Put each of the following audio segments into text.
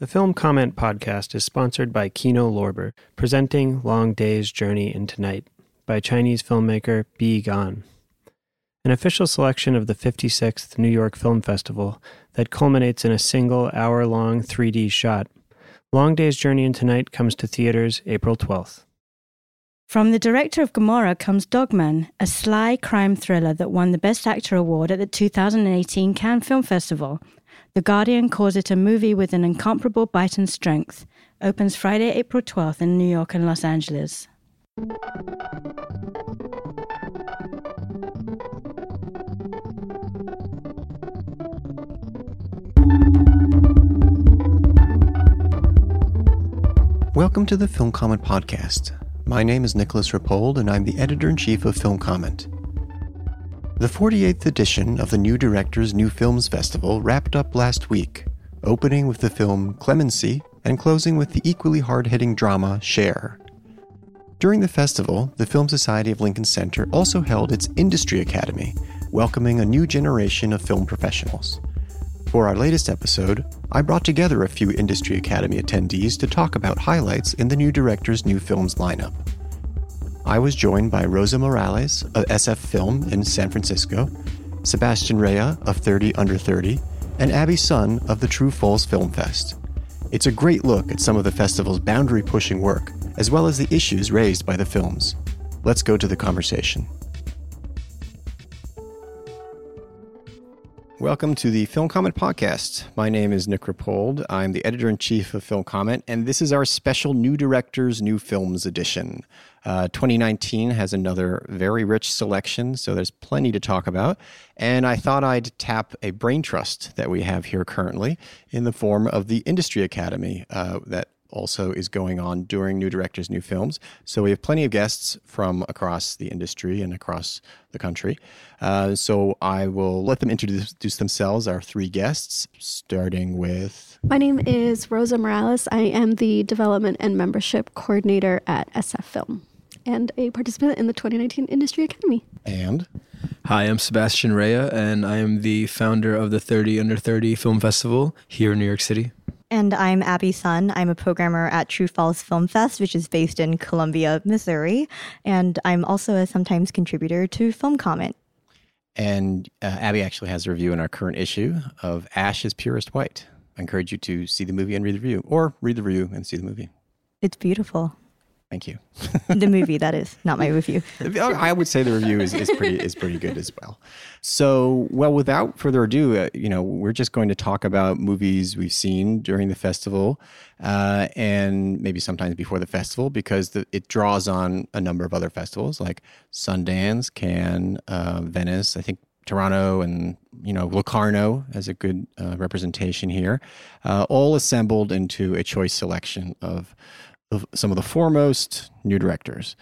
The Film Comment podcast is sponsored by Kino Lorber, presenting Long Day's Journey into Night by Chinese filmmaker Bi Gan. An official selection of the 56th New York Film Festival that culminates in a single hour long 3D shot. Long Day's Journey into Night comes to theaters April 12th. From the director of Gomorrah comes Dogman, a sly crime thriller that won the Best Actor award at the 2018 Cannes Film Festival the Guardian calls it a movie with an incomparable bite and strength. Opens Friday, April 12th in New York and Los Angeles. Welcome to the Film Comment Podcast. My name is Nicolas Rapold, and I'm the editor in chief of Film Comment. The 48th edition of the New Directors New Films Festival wrapped up last week, opening with the film Clemency and closing with the equally hard hitting drama Share. During the festival, the Film Society of Lincoln Center also held its Industry Academy, welcoming a new generation of film professionals. For our latest episode, I brought together a few Industry Academy attendees to talk about highlights in the new director's new films lineup. I was joined by Rosa Morales of SF Film in San Francisco, Sebastian Rea of 30 Under 30, and Abby Sun of the True/False Film Fest. It's a great look at some of the festival's boundary pushing work, as well as the issues raised by the films. Let's go to the conversation. Welcome to the Film Comment Podcast. My name is Nick Rapold. I'm the editor in chief of Film Comment, and this is our special New Directors, New Films edition. Uh, 2019 has another very rich selection, so there's plenty to talk about. And I thought I'd tap a brain trust that we have here currently in the form of the Industry Academy uh, that also is going on during New Directors, New Films. So we have plenty of guests from across the industry and across the country. Uh, so I will let them introduce themselves, our three guests, starting with. My name is Rosa Morales. I am the Development and Membership Coordinator at SF Film and a participant in the 2019 Industry Academy. And Hi, I'm Sebastian Rea, and I am the founder of the 30 Under 30 Film Festival here in New York City. And I'm Abby Sun. I'm a programmer at True/False Film Fest, which is based in Columbia, Missouri. And I'm also a sometimes contributor to Film Comment. And uh, Abby actually has a review in our current issue of Ash is Purest White. I encourage you to see the movie and read the review, or read the review and see the movie. It's beautiful. Thank you. the movie, that is, not my review. I would say the review is, is pretty is pretty good as well. So, well, without further ado, uh, you know, we're just going to talk about movies we've seen during the festival, uh, and maybe sometimes before the festival, because the, it draws on a number of other festivals like Sundance, Cannes, uh, Venice. I think Toronto and you know Locarno as a good uh, representation here, uh, all assembled into a choice selection of of some of the foremost new directors.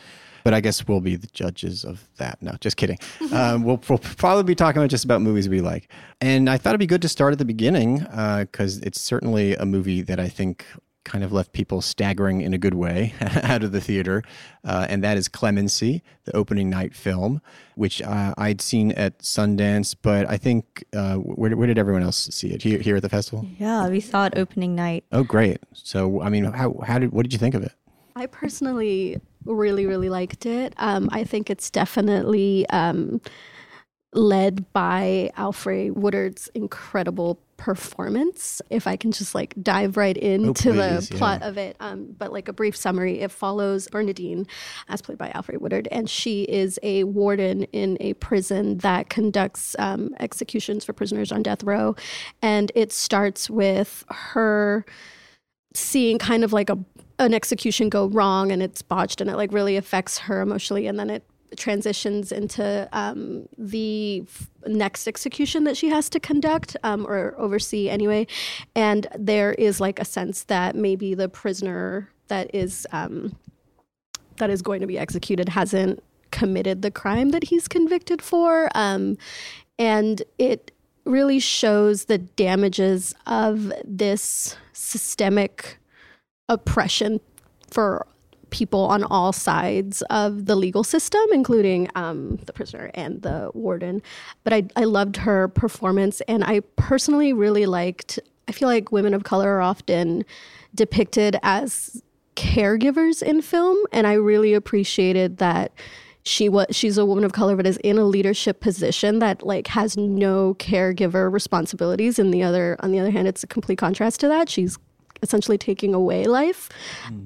But I guess we'll be the judges of that. No, just kidding. um, we'll, we'll, probably be talking about just about movies we like. And I thought it'd be good to start at the beginning because uh, it's certainly a movie that I think kind of left people staggering in a good way out of the theater. Uh, and that is Clemency, the opening night film, which uh, I'd seen at Sundance, but I think, uh, where, where, did everyone else see it? Here, here at the festival? Yeah, we saw it opening night. Oh, great. So, I mean, how, how did, what did you think of it? I personally really, really liked it. Um, I think it's definitely um, led by Alfre Woodard's incredible performance. If I can just like dive right into oh, the plot yeah. of it, um, but like a brief summary, it follows Bernadine, as played by Alfre Woodard, and she is a warden in a prison that conducts um, executions for prisoners on death row, and it starts with her seeing kind of like a an execution go wrong and it's botched and it like really affects her emotionally and then it transitions into um, the f- next execution that she has to conduct um, or oversee anyway. And there is like a sense that maybe the prisoner that is um, that is going to be executed hasn't committed the crime that he's convicted for. Um, and it really shows the damages of this systemic oppression for people on all sides of the legal system, including um, the prisoner and the warden. But I, I loved her performance, and I personally really liked I feel like women of color are often depicted as caregivers in film, and I really appreciated that she was she's a woman of color but is in a leadership position that like has no caregiver responsibilities and the other on the other hand it's a complete contrast to that she's essentially taking away life.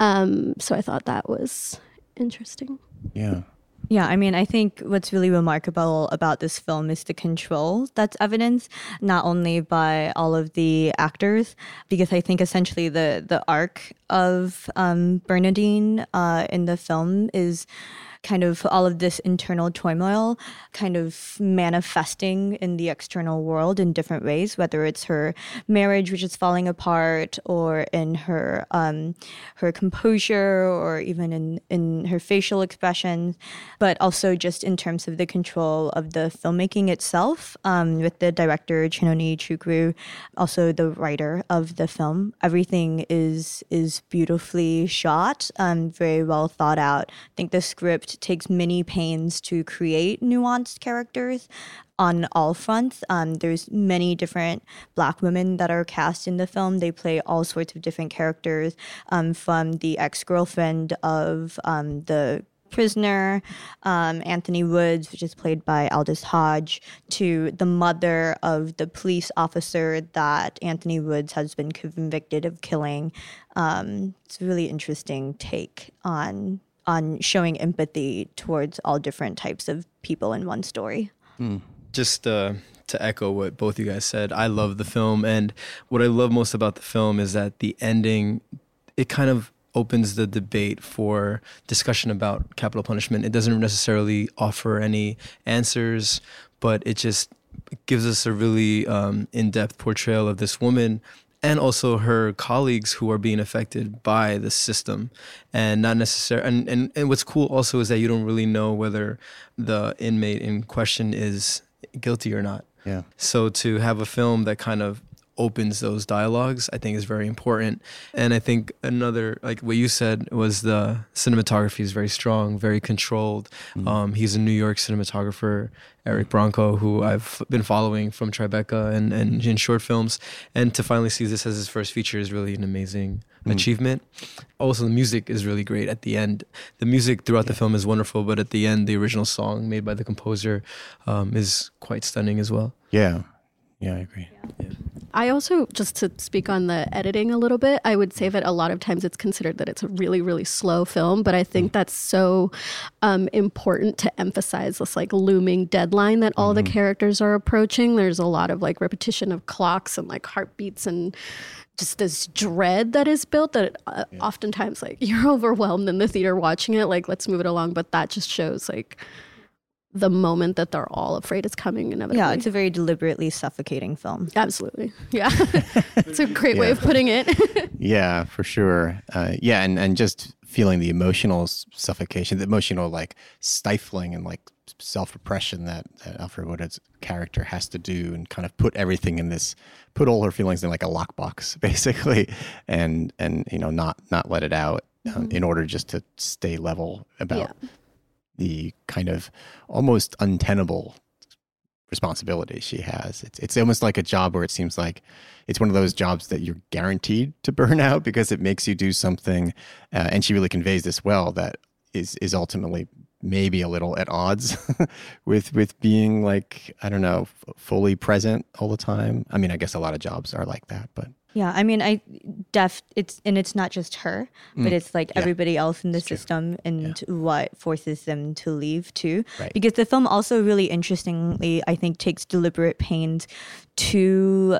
Um, so i thought that was interesting. Yeah. Yeah, I mean, I think what's really remarkable about this film is the control that's evidenced not only by all of the actors, because I think essentially the the arc of um, Bernadine uh, in the film is kind of all of this internal turmoil kind of manifesting in the external world in different ways, whether it's her marriage, which is falling apart, or in her um, her composure, or even in, in her facial expressions, but also just in terms of the control of the filmmaking itself um, with the director Chinonye Chukwu, also the writer of the film. Everything is is beautifully shot, um, very well thought out. I think the script takes many pains to create nuanced characters on all fronts. Um, there's many different black women that are cast in the film. They play all sorts of different characters, um, from the ex-girlfriend of um, the prisoner, um, Anthony Woods, which is played by Aldis Hodge, to the mother of the police officer that Anthony Woods has been convicted of killing. Um, it's a really interesting take on on showing empathy towards all different types of people in one story. just uh, to echo what both you guys said, I love the film, and what I love most about the film is that the ending, it kind of opens the debate for discussion about capital punishment. It doesn't necessarily offer any answers, but it just gives us a really um, in-depth portrayal of this woman and also her colleagues who are being affected by the system and not necessarily and, and, and what's cool also is that you don't really know whether the inmate in question is guilty or not Yeah. so to have a film that kind of opens those dialogues, I think is very important. And I think another, like what you said, was the cinematography is very strong, very controlled. Um, he's a New York cinematographer, Eric Branco, who I've been following from Tribeca and, and in short films. And to finally see this as his first feature is really an amazing achievement. Also, the music is really great at the end. The music throughout the film is wonderful, but at the end, the original song made by the composer um, is quite stunning as well. Yeah. Yeah, I agree. I also, just to speak on the editing a little bit, I would say that a lot of times it's considered that it's a really, really slow film, but I think that's so um, important to emphasize this like looming deadline that all the characters are approaching. There's a lot of like repetition of clocks and like heartbeats and just this dread that is built that uh, oftentimes like you're overwhelmed in the theater watching it like let's move it along but that just shows like the moment that they're all afraid is coming inevitably Yeah, it's a very deliberately suffocating film. Absolutely. Yeah. it's a great way of putting it. Yeah, for sure. Uh, yeah, and, and just feeling the emotional suffocation, the emotional like stifling and like self repression that, that Alfre Woodard's character has to do, and kind of put everything in this, put all her feelings in like a lockbox, basically, and and you know not not let it out uh, in order just to stay level about Yeah. The kind of almost untenable responsibility she has. It's it's almost like a job where it seems like it's one of those jobs that you're guaranteed to burn out because it makes you do something, uh, and she really conveys this well that is is ultimately maybe a little at odds with with being like I don't know fully present all the time. I mean, I guess a lot of jobs are like that, but Yeah, I mean, I def it's and it's not just her, but it's like everybody else in the system and what forces them to leave too. Right. Because the film also really interestingly, I think, takes deliberate pains to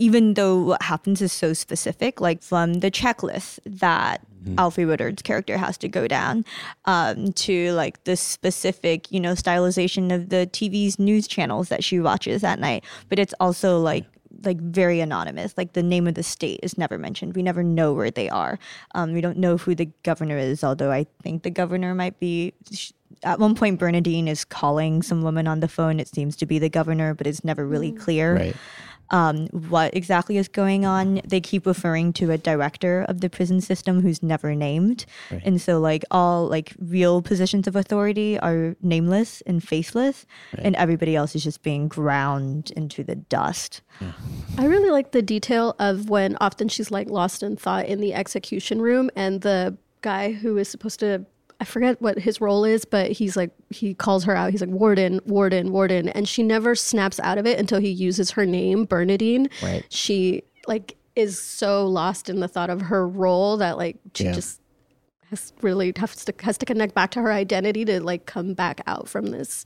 even though what happens is so specific, like from the checklist that Alfre Woodard's character has to go down, um, to like the specific, you know, stylization of the TV's news channels that she watches at night. But it's also like like very anonymous. Like the name of the state is never mentioned. We never know where they are. Um, we don't know who the governor is, although I think the governor might be. At one point, Bernadine is calling some woman on the phone. It seems to be the governor, but it's never really clear. right. Um, what exactly is going on. They keep referring to a director of the prison system who's never named, Right. and so like all like real positions of authority are nameless and faceless, and everybody else is just being ground into the dust. I really like the detail of when often she's like lost in thought in the execution room and the guy who is supposed to I forget what his role is, but he's like he calls her out. He's like warden, warden, warden, and she never snaps out of it until he uses her name, Bernadine. Right. She like is so lost in the thought of her role that like she Yeah. just has really has to has to connect back to her identity to like come back out from this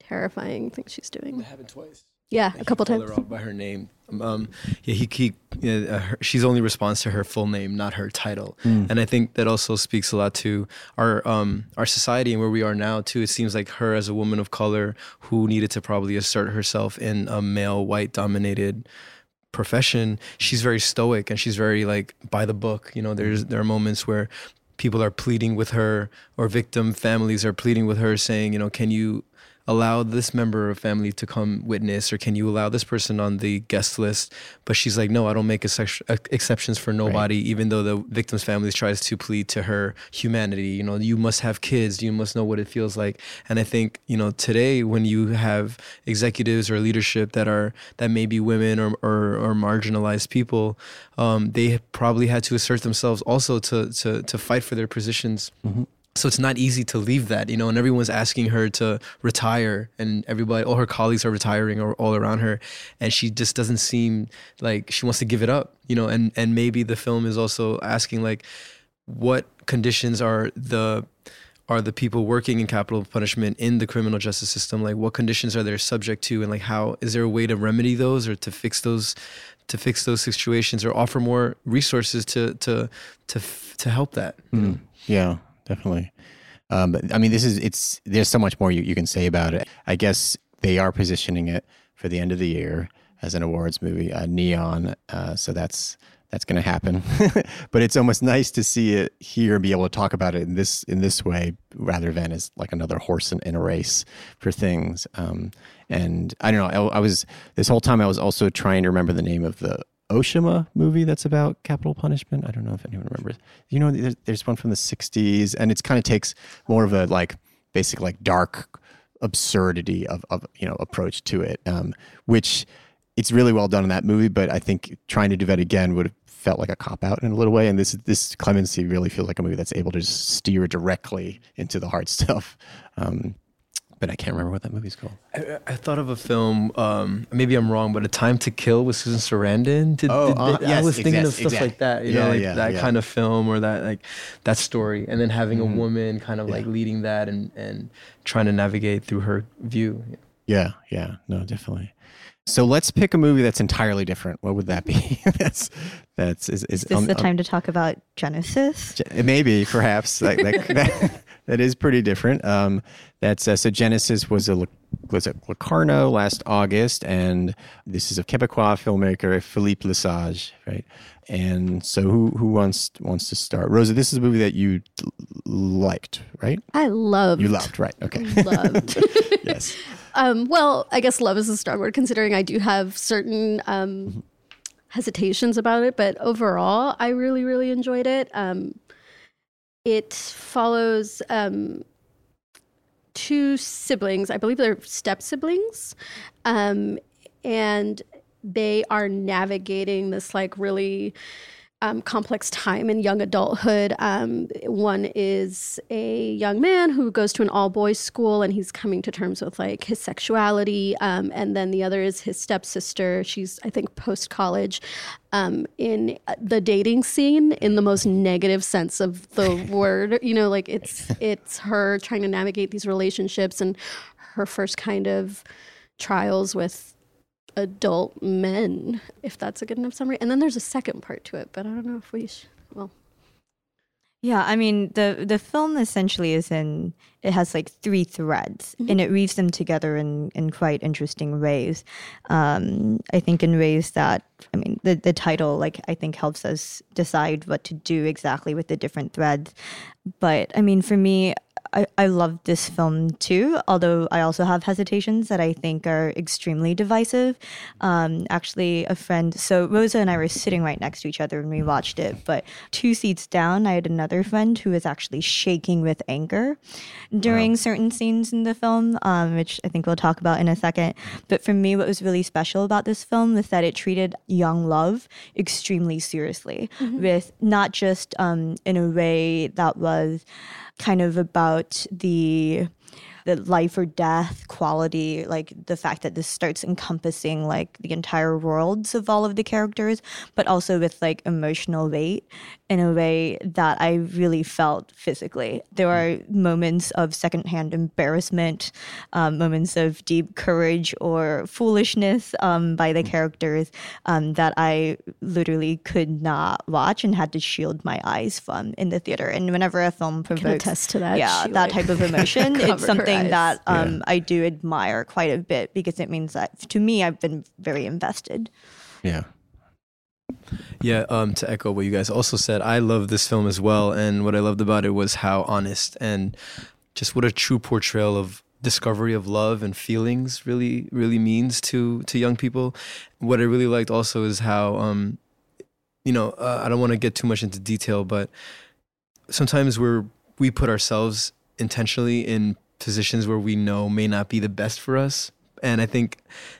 terrifying thing she's doing. It happened twice. Yeah, a couple Called times. her out by her name. Um, yeah, he, he yeah, uh, her, she's only responds to her full name, not her title. And I think that also speaks a lot to our um, our society and where we are now too. It seems like her as a woman of color who needed to probably assert herself in a male white dominated profession. She's very stoic and she's very like by the book. You know, there's there are moments where people are pleading with her or victim families are pleading with her saying, you know, can you allow this member of family to come witness or can you allow this person on the guest list? But she's like no i don't make exce- exceptions for nobody even though the victim's family tries to plead to her humanity. You know you must have kids. You must know what it feels like. And i think you know today when you have executives or leadership that are that may be women or or, or marginalized people um, they probably had to assert themselves also to to to fight for their positions so it's not easy to leave that, you know, and everyone's asking her to retire and everybody, all her colleagues are retiring or all around her. And she just doesn't seem like she wants to give it up, you know, and, and maybe the film is also asking like, what conditions are the, are the people working in capital punishment in the criminal justice system? Like what conditions are they subject to? And like, how, is there a way to remedy those or to fix those, to fix those situations or offer more resources to, to, to, to help that? know? Mm, yeah, definitely. Um, but I mean, this is it's. There's so much more you, you can say about it. I guess they are positioning it for the end of the year as an awards movie, uh, Neon. Uh, so that's that's going to happen. but it's almost nice to see it here and be able to talk about it in this in this way rather than as like another horse in, in a race for things. Um, and I don't know. I, I was this whole time I was also trying to remember the name of the Oshima movie that's about capital punishment. I don't know if anyone remembers. You know, there's, there's one from the 60s, and it kind of takes more of a like basic like dark absurdity of, of you know approach to it, um, which it's really well done in that movie. But I think trying to do that again would have felt like a cop out in a little way. And this this Clemency really feels like a movie that's able to steer directly into the hard stuff. Um, but I can't remember what that movie's called. I, I thought of a film. Um, maybe I'm wrong, but A Time to Kill with Susan Sarandon. Did, Oh, did- uh, I was thinking of exact- stuff like that. You Yeah, know, like yeah, that yeah. kind of film or that like that story, and then having Mm-hmm. a woman kind of like leading that and and trying to navigate through her view. Yeah, yeah, no, definitely. So let's pick a movie that's entirely different. What would that be? that's that's is, is Is this on- the on- time to talk about Genesis? Maybe, perhaps that, that, that, that is pretty different. Um, that's uh, so Genesis was a was at Locarno last August, and this is a Quebecois filmmaker Philippe Lesage, right? And so who who wants wants to start? Rosa, this is a movie that you liked, right? I loved. You loved, right? Okay. Loved. yes. Um, well, I guess love is a strong word considering I do have certain um, Mm-hmm. hesitations about it, but overall, I really, really enjoyed it. Um, it follows um, two siblings, I believe they're step siblings, um, and they are navigating this like really um, complex time in young adulthood. Um, one is a young man who goes to an all boys school and he's coming to terms with like his sexuality. Um, and then the other is his stepsister. She's, I think, post college um, in the dating scene in the most negative sense of the word. You know, like it's it's her trying to navigate these relationships and her first kind of trials with adult men, if that's a good enough summary. And then there's a second part to it, but I don't know if we. Sh- well, Yeah, I mean the the film essentially is in it has like three threads and it weaves them together in in quite interesting ways. Um, I think in ways that I mean the the title like I think helps us decide what to do exactly with the different threads. But I mean for me, I, I love this film too, although I also have hesitations that I think are extremely divisive. Um, actually, a friend, so Rosa and I were sitting right next to each other when we watched it, but two seats down, I had another friend who was actually shaking with anger during wow. certain scenes in the film, um, which I think we'll talk about in a second. But for me, what was really special about this film was that it treated young love extremely seriously, mm-hmm. with not just um, in a way that was kind of about the the life or death quality, like the fact that this starts encompassing like the entire worlds of all of the characters, but also with like emotional weight in a way that I really felt physically. There are moments of secondhand embarrassment, um, moments of deep courage or foolishness um, by the characters um, that I literally could not watch and had to shield my eyes from in the theater. And whenever a film provokes, attest to that. Yeah, that like, type of emotion, it's something that um, yeah. I do admire quite a bit because it means that to me, I've been very invested. Yeah. Yeah, um, to echo what you guys also said, I love this film as well. And what I loved about it was how honest and just what a true portrayal of discovery of love and feelings really, really means to to young people. What I really liked also is how, um, you know, uh, I don't want to get too much into detail, but sometimes we're we put ourselves intentionally in positions where we know may not be the best for us. And I think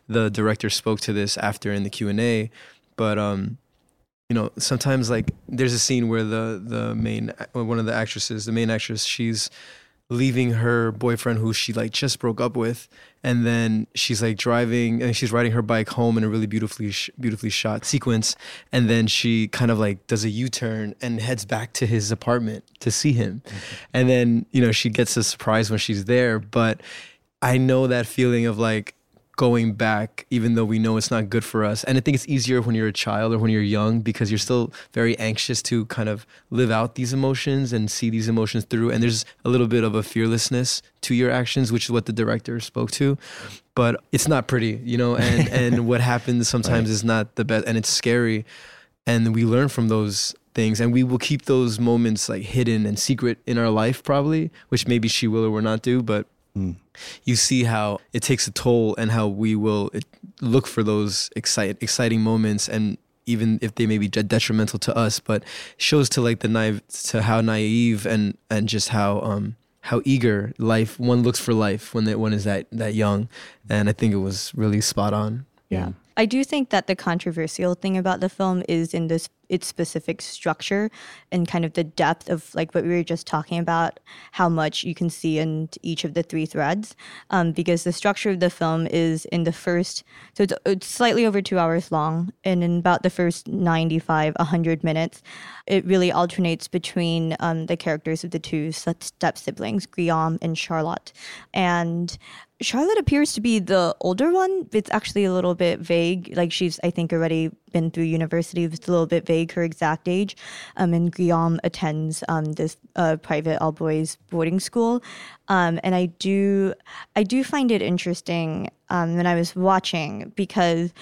the director spoke to this after in the Q and A but um, you know, sometimes like there's a scene where the the main one of the actresses, the main actress, she's leaving her boyfriend who she like just broke up with and then she's like driving and she's riding her bike home in a really beautifully sh- beautifully shot sequence and then she kind of like does a u-turn and heads back to his apartment to see him mm-hmm. and then you know she gets a surprise when she's there but i know that feeling of like going back, even though we know it's not good for us. And I think it's easier when you're a child or when you're young because you're still very anxious to kind of live out these emotions and see these emotions through. And there's a little bit of a fearlessness to your actions, which is what the director spoke to. But it's not pretty, you know, and, and what happens sometimes right. is not the best and it's scary. And we learn from those things and we will keep those moments like hidden and secret in our life probably, which maybe she will or will not do, but You see how it takes a toll and how we will look for those excite, exciting moments and even if they may be detrimental to us, but shows to like the naive to how naive and and just how um how eager life one looks for life when one is that that young, and I think it was really spot on. Yeah. I do think that the controversial thing about the film is in this its specific structure and kind of the depth of like what we were just talking about, how much you can see in each of the three threads. Um, because the structure of the film is in the first, so it's, it's slightly over two hours long, and in about the first 95, 100 minutes, it really alternates between um, the characters of the two step siblings, Guillaume and Charlotte. And Charlotte appears to be the older one. It's actually a little bit vague. Like she's, I think, already been through university. It's a little bit vague her exact age. Um, and Guillaume attends um, this uh, private all boys boarding school. Um, and I do, I do find it interesting um, when I was watching because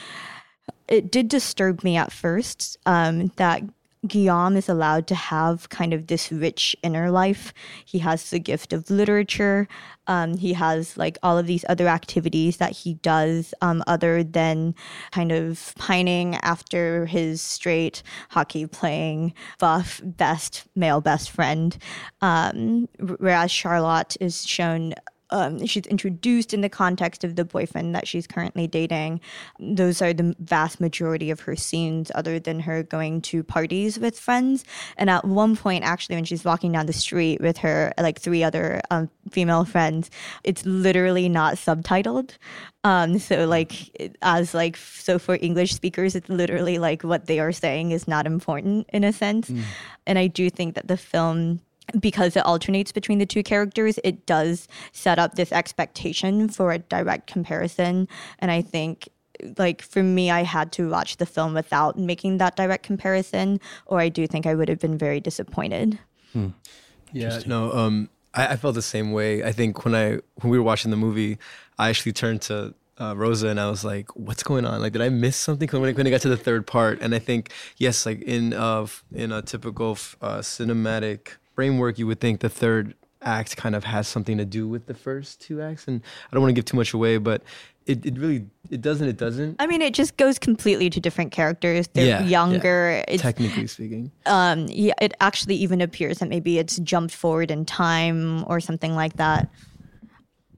it did disturb me at first um, that Guillaume is allowed to have kind of this rich inner life. He has the gift of literature. Um, he has like all of these other activities that he does um, other than kind of pining after his straight hockey playing buff best male best friend. Um, whereas Charlotte is shown um, she's introduced in the context of the boyfriend that she's currently dating. Those are the vast majority of her scenes, other than her going to parties with friends. And at one point, actually, when she's walking down the street with her like three other um, female friends, it's literally not subtitled. Um, so like as like so for English speakers, it's literally like what they are saying is not important in a sense. Mm. And I do think that the film because it alternates between the two characters, it does set up this expectation for a direct comparison. And I think, like, for me, I had to watch the film without making that direct comparison, or I do think I would have been very disappointed. Hmm. Yeah, no, um, I, I, felt the same way. I think when I when we were watching the movie, I actually turned to uh, Rosa and I was like, "What's going on? Like, did I miss something when I, when I got to the third part?" And I think yes, like in uh, in a typical uh, cinematic framework, you would think the third act kind of has something to do with the first two acts. And I don't want to give too much away, but it, it really it doesn't it doesn't I mean, it just goes completely to different characters. They're Yeah, yeah. younger. It's technically speaking. um yeah, it actually even appears that maybe it's jumped forward in time or something like that.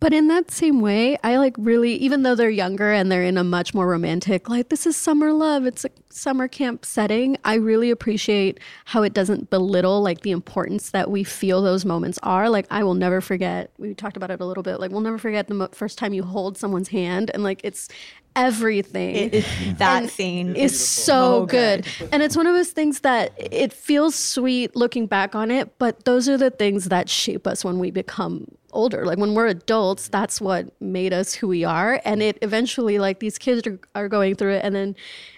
But in that same way, I like really, even though they're younger and they're in a much more romantic, like this is summer love, it's a summer camp setting, I really appreciate how it doesn't belittle like the importance that we feel those moments are. Like, I will never forget, we talked about it a little bit, like, we'll never forget the mo- first time you hold someone's hand and like it's everything It, it- that scene is so good. And it's one of those things that it feels sweet looking back on it, but those are the things that shape us when we become older. Like when we're adults, that's what made us who we are. And it eventually, like these kids are, are going through it, and then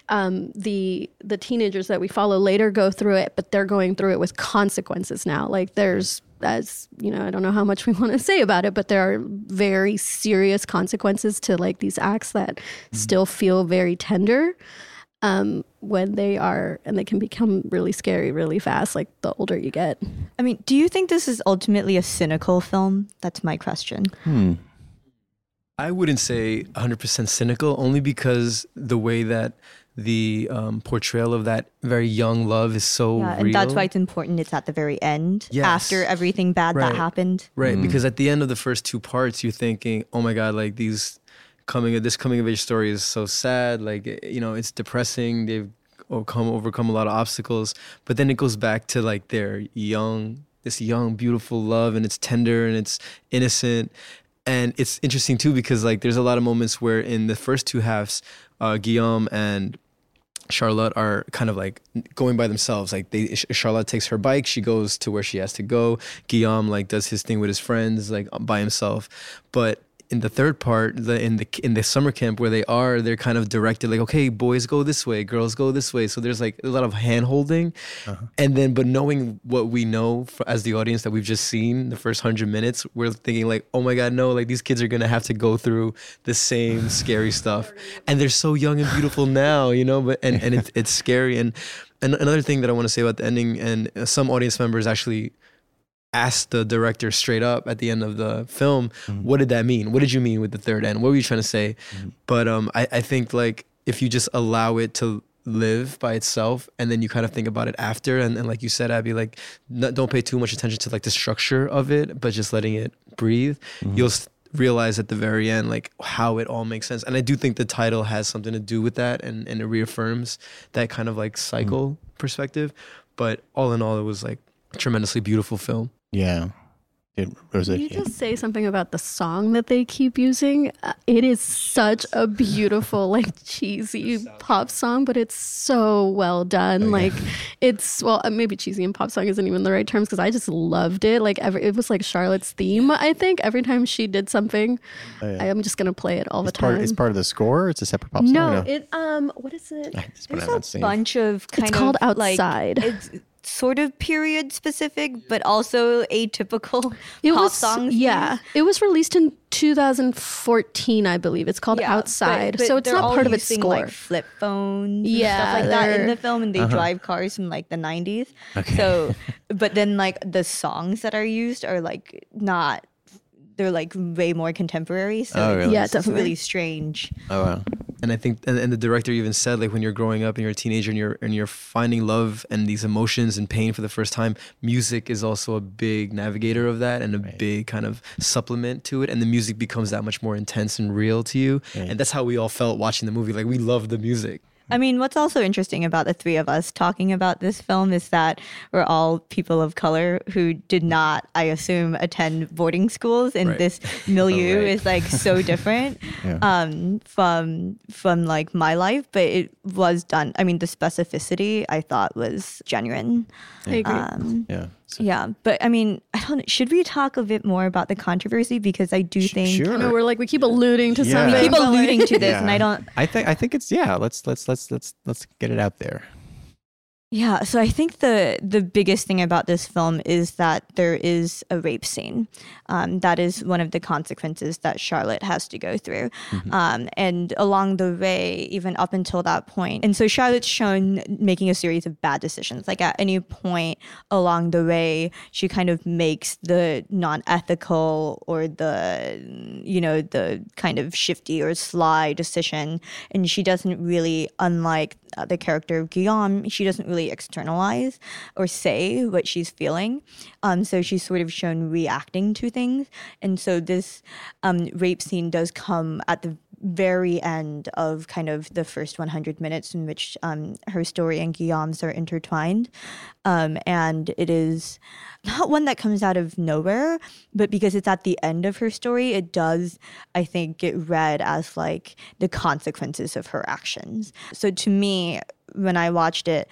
um, the the teenagers that we follow later go through it, but they're going through it with consequences now. Like there's as you know, I don't know how much we want to say about it, but there are very serious consequences to like these acts that still feel very tender um, when they are, and they can become really scary really fast, like the older you get. I mean, do you think this is ultimately a cynical film? That's my question. Hmm. I wouldn't say 100% cynical, only because the way that the um, portrayal of that very young love is so Yeah, real. and that's why it's important. It's at the very end, Yes. after everything bad Right. that happened. Right, because at the end of the first two parts, you're thinking, "Oh my God, like these coming of this coming of age story is so sad. Like eh, you know, it's depressing. They've overcome overcome a lot of obstacles, but then it goes back to like their young, this young, beautiful love, and it's tender and it's innocent, and it's interesting too because like there's a lot of moments where in the first two halves, uh, Guillaume and Charlotte are kind of like going by themselves. Like they, Charlotte takes her bike, she goes to where she has to go. Guillaume like does his thing with his friends, like by himself. But in the third part, the in the in the summer camp where they are, they're kind of directed like, okay, boys go this way, girls go this way. So there's like a lot of hand holding, uh-huh. and then but knowing what we know for, as the audience that we've just seen the first hundred minutes, we're thinking like, oh my god, no, like these kids are gonna have to go through the same scary stuff, and they're so young and beautiful now, you know. But and and it's it's scary. And and another thing that I want to say about the ending, and some audience members actually asked the director straight up at the end of the film, mm-hmm. what did that mean? What did you mean with the third end? What were you trying to say? Mm-hmm. But um, I, I think like if you just allow it to live by itself and then you kind of think about it after and, and like you said abby like don't pay too much attention to like the structure of it but just letting it breathe mm-hmm. you'll s- realize at the very end like how it all makes sense. And i do think the title has something to do with that and, and it reaffirms that kind of like cycle perspective. But all in all it was like a tremendously beautiful film Yeah. It, Rosa, Can you yeah. just say something about the song that they keep using? Uh, it is such a beautiful, like cheesy pop song, but it's so well done. Like it's well, uh, maybe cheesy and pop song isn't even the right terms because I just loved it. Like every, it was like Charlotte's theme. I think every time she did something, I am just gonna play it all it's the part, time. it's part of the score. It's a separate pop song. no, or it um, what is it? It's There's a bunch of kind It's called of, like, Outside. it's sort of period specific, but also atypical It pop was songs. yeah. used. It was released in 2014, I believe. It's called Yeah, Outside, but so it's not all part of its using, score. Like flip phones, Yeah, yeah, stuff like that in the film, and they uh-huh. drive cars from like the '90s. Okay. So, but then like the songs that are used are like not. They're like way more contemporary. So Oh, it's really? Yeah, just definitely. really strange. Oh, wow. and I think and, and the director even said like when you're growing up and you're a teenager and you're and you're finding love and these emotions and pain for the first time, music is also a big navigator of that and a big kind of supplement to it. And the music becomes that much more intense and real to you. And that's how we all felt watching the movie. Like we loved the music. I mean, what's also interesting about the three of us talking about this film is that we're all people of color who did not, I assume, attend boarding schools, and Right. this milieu Right. is like so different Yeah. um, from from like my life. But it was done. I mean, the specificity I thought was genuine. I agree. Um, Yeah. So, yeah, but I mean, I don't. Should we talk a bit more about the controversy because I do think sure. No, we're like we keep alluding to Yeah. something. we keep alluding to this, and I don't. I think I think it's yeah. Let's let's let's let's let's get it out there. Yeah, so I think the the biggest thing about this film is that there is a rape scene. Um, that is one of the consequences that Charlotte has to go through, mm-hmm. um, and along the way, even up until that point. And so Charlotte's shown making a series of bad decisions. Like at any point along the way, she kind of makes the non-ethical or the you know the kind of shifty or sly decision, and she doesn't really, unlike uh, the character of Guillaume, she doesn't really externalize or say what she's feeling. Um, so she's sort of shown reacting to things. And so this um, rape scene does come at the very end of kind of the first 100 minutes in which um, her story and Guillaume's are intertwined. Um, and it is not one that comes out of nowhere, but because it's at the end of her story, it does, I think, get read as like the consequences of her actions. So to me, when I watched it,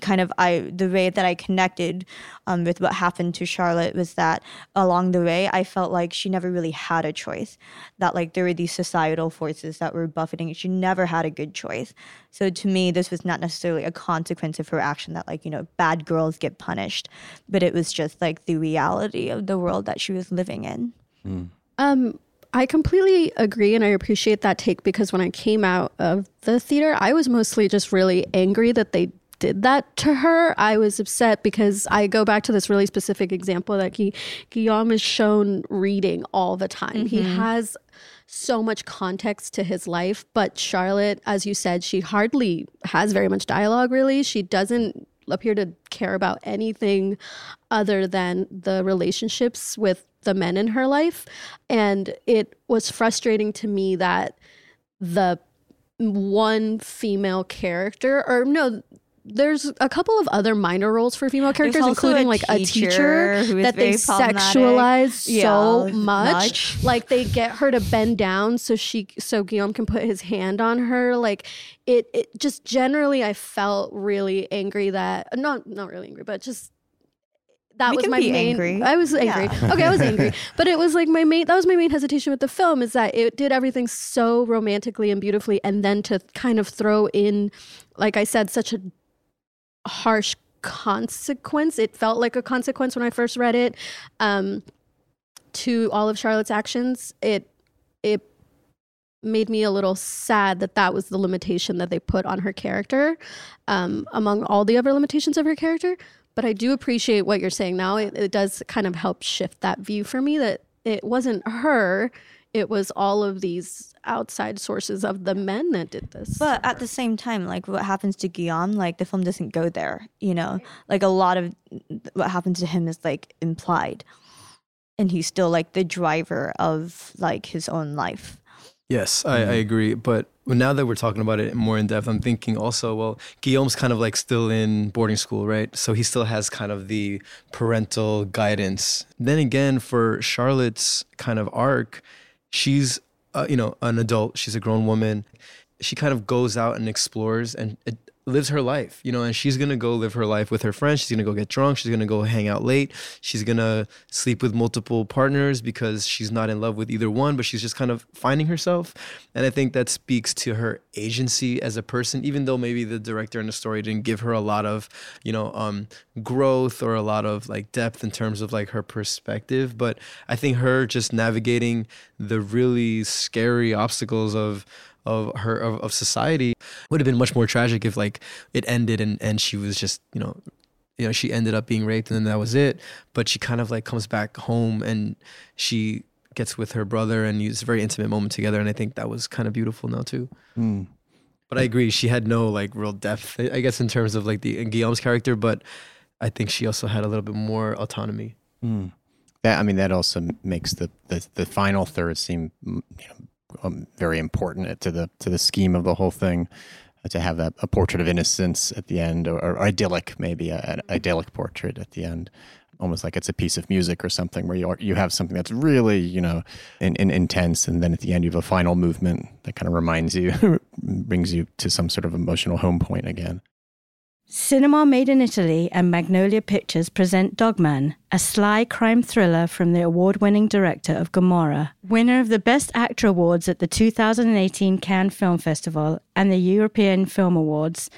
kind of I the way that I connected um, with what happened to Charlotte was that along the way I felt like she never really had a choice. That like there were these societal forces that were buffeting. She never had a good choice. So to me, this was not necessarily a consequence of her action that like you know bad girls get punished, but it was just like the reality of the world that she was living in. Mm. Um. I completely agree and I appreciate that take because when I came out of the theater, I was mostly just really angry that they did that to her, I was upset because I go back to this really specific example that he, Guillaume is shown reading all the time. Mm-hmm. He has so much context to his life, but Charlotte, as you said, she hardly has very much dialogue really. She doesn't appear to care about anything other than the relationships with the men in her life. And it was frustrating to me that the one female character, or no, there's a couple of other minor roles for female characters, including a like a teacher that they sexualize yeah, so much. much. Like they get her to bend down so she so Guillaume can put his hand on her. Like it it just generally I felt really angry that not not really angry, but just that we was my main angry. I was angry. Yeah. Okay, I was angry. But it was like my main that was my main hesitation with the film is that it did everything so romantically and beautifully and then to kind of throw in like I said such a harsh consequence. It felt like a consequence when I first read it um, to all of Charlotte's actions. It it made me a little sad that that was the limitation that they put on her character um, among all the other limitations of her character. But I do appreciate what you're saying now. It, it does kind of help shift that view for me that it wasn't her it was all of these outside sources of the men that did this. But at the same time, like what happens to Guillaume, like the film doesn't go there, you know? Like a lot of what happens to him is like implied. And he's still like the driver of like his own life. Yes, I, I, mm-hmm. agree. But now that we're talking about it more in depth, I'm thinking also, well, Guillaume's kind of like still in boarding school, right? So he still has kind of the parental guidance. Then again, for Charlotte's kind of arc, she's uh, you know an adult. She's a grown woman. She kind of goes out and explores and it, lives her life, you know, and she's gonna go live her life with her friends. She's gonna go get drunk. She's gonna go hang out late. She's gonna sleep with multiple partners because she's not in love with either one, but she's just kind of finding herself. And I think that speaks to her agency as a person, even though maybe the director in the story didn't give her a lot of, you know, um, growth or a lot of like depth in terms of like her perspective. But I think her just navigating the really scary obstacles of of her of, of society would have been much more tragic if like it ended and and she was just you know you know she ended up being raped and then that was it but she kind of like comes back home and she gets with her brother and it's a very intimate moment together and i think that was kind of beautiful now too mm. but i agree she had no like real depth i guess in terms of like the guillaume's character but i think she also had a little bit more autonomy mm. that i mean that also makes the the, the final third seem you know um, very important to the to the scheme of the whole thing. Uh, to have a, a, portrait of innocence at the end, or, or idyllic, maybe a, an idyllic portrait at the end, almost like it's a piece of music or something, where you are, you have something that's really you know in, in, intense, and then at the end you have a final movement that kind of reminds you, brings you to some sort of emotional home point again. Cinema Made in Italy and Magnolia Pictures present Dogman, a sly crime thriller from the award winning director of Gomorrah, winner of the Best Actor Awards at the 2018 Cannes Film Festival and the European Film Awards.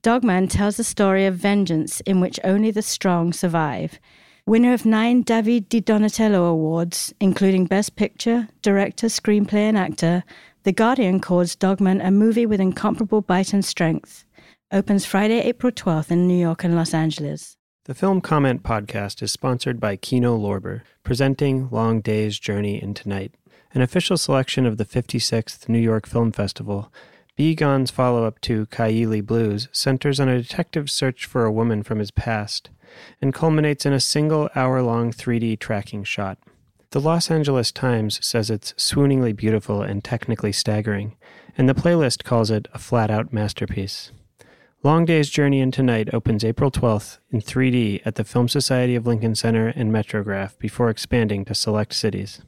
Dogman tells the story of vengeance in which only the strong survive. Winner of nine David Di Donatello Awards, including Best Picture, Director, Screenplay, and Actor, The Guardian calls Dogman a movie with incomparable bite and strength. Opens Friday, April 12th in New York and Los Angeles. The Film Comment podcast is sponsored by Kino Lorber, presenting Long Day's Journey into Night, an official selection of the 56th New York Film Festival Bi Gan's follow up to Kaili Blues centers on a detective's search for a woman from his past and culminates in a single hour long 3D tracking shot. The Los Angeles Times says it's swooningly beautiful and technically staggering, and the playlist calls it a flat out masterpiece. Long Day's Journey into Night opens April 12th in 3D at the Film Society of Lincoln Center and Metrograph before expanding to select cities.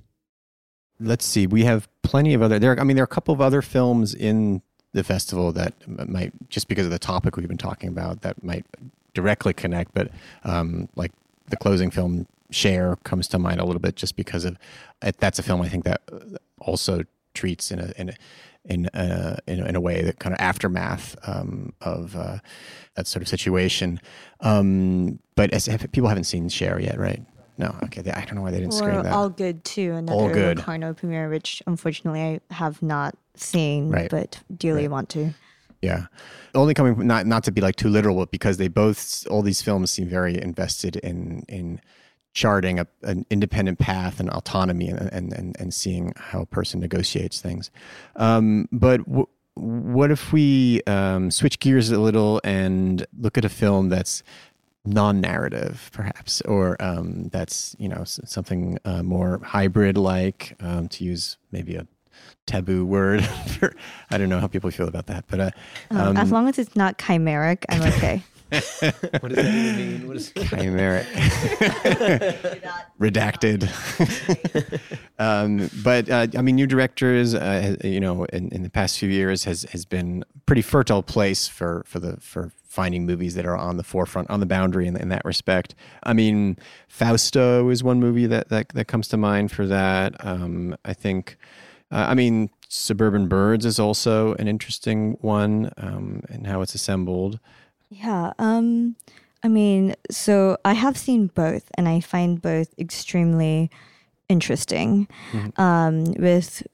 Let's see. We have plenty of other. There, I mean, there are a couple of other films in the festival that might just because of the topic we've been talking about that might directly connect but um, like the closing film share comes to mind a little bit just because of that's a film i think that also treats in a in a, in a, in a, in a way that kind of aftermath um, of uh, that sort of situation. Um, but as, people haven't seen Share yet, right? No, okay. They, I don't know why they didn't or screen that. All Good too, another All Good. Locarno premiere, which unfortunately I have not seen, right. but dearly right. want to. Yeah, only coming not not to be like too literal, but because they both all these films seem very invested in in charting a, an independent path and autonomy and and and, and seeing how a person negotiates things. Um, but w- what if we um, switch gears a little and look at a film that's non-narrative perhaps or um, that's you know something uh, more hybrid like um, to use maybe a taboo word for, i don't know how people feel about that but uh, um, as long as it's not chimeric i'm okay what does that even mean? What is chimeric? Redacted. um, but uh, I mean, new directors, uh, you know, in, in the past few years has has been pretty fertile place for for the for finding movies that are on the forefront, on the boundary in, in that respect. I mean, Fausto is one movie that that, that comes to mind for that. Um, I think, uh, I mean, Suburban Birds is also an interesting one, um, and how it's assembled. Yeah. Um, I mean, so I have seen both, and I find both extremely interesting. Mm-hmm. Um, with,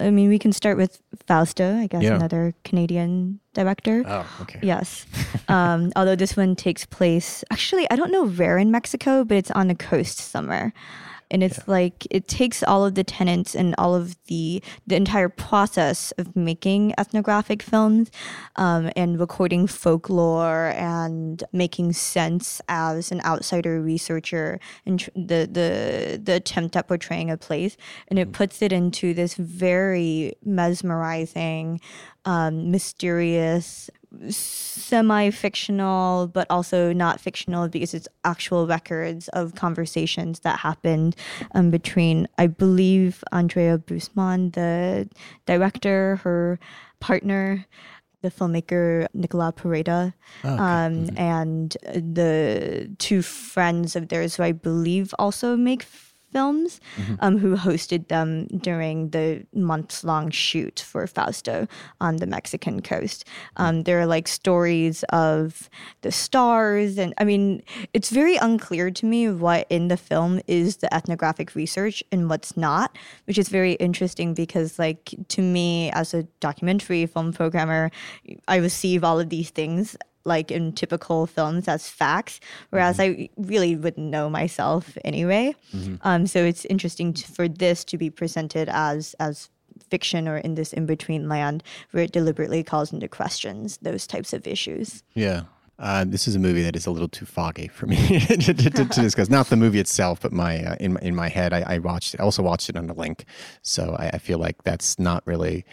I mean, we can start with Fausto, I guess, yeah. another Canadian director. Oh, okay. Yes. um, although this one takes place, actually, I don't know where in Mexico, but it's on the coast somewhere and it's yeah. like it takes all of the tenets and all of the the entire process of making ethnographic films um, and recording folklore and making sense as an outsider researcher and tr- the the the attempt at portraying a place and it mm. puts it into this very mesmerizing um, mysterious semi-fictional but also not fictional because it's actual records of conversations that happened um, between i believe andrea Bussmann, the director her partner the filmmaker Nicola Pereda, oh, okay. um, mm-hmm. and the two friends of theirs who I believe also make Films, mm-hmm. um, who hosted them during the months long shoot for Fausto on the Mexican coast. Um, there are like stories of the stars, and I mean, it's very unclear to me what in the film is the ethnographic research and what's not, which is very interesting because, like, to me as a documentary film programmer, I receive all of these things like in typical films as facts, whereas mm-hmm. I really wouldn't know myself anyway. Mm-hmm. Um, so it's interesting to, for this to be presented as as fiction or in this in between land where it deliberately calls into questions those types of issues. Yeah. Uh, this is a movie that is a little too foggy for me to, to, to, discuss. Not the movie itself, but my uh, in my, in my head, I, I watched. I also watched it on a link, so I, I feel like that's not really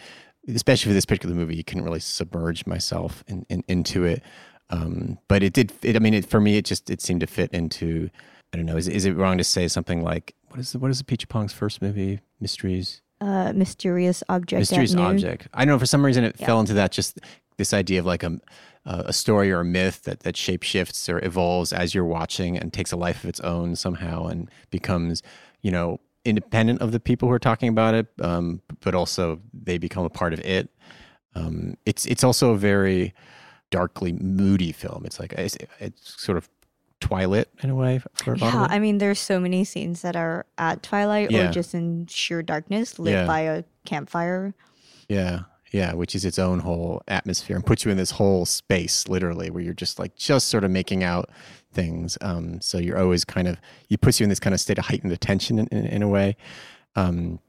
especially for this particular movie, you couldn't really submerge myself in, in, into it. Um, but it did. It, I mean, it, for me, it just it seemed to fit into. I don't know. Is is it wrong to say something like what is the, what is the Apichatpong's first movie? Mysteries. Uh, mysterious object. Mysterious object. I don't know. For some reason, it yeah. fell into that. Just this idea of like a a story or a myth that that shapeshifts or evolves as you're watching and takes a life of its own somehow and becomes, you know, independent of the people who are talking about it, um, but also they become a part of it. Um, it's it's also a very darkly moody film. It's like it's, it's sort of Twilight in a way. For Yeah. I mean, there's so many scenes that are at twilight Yeah. or just in sheer darkness, lit Yeah. by a campfire. Yeah. Yeah, which is its own whole atmosphere and puts you in this whole space, literally, where you're just like just sort of making out things. Um, so you're always kind of it puts you in this kind of state of heightened attention in, in, in a way. Um,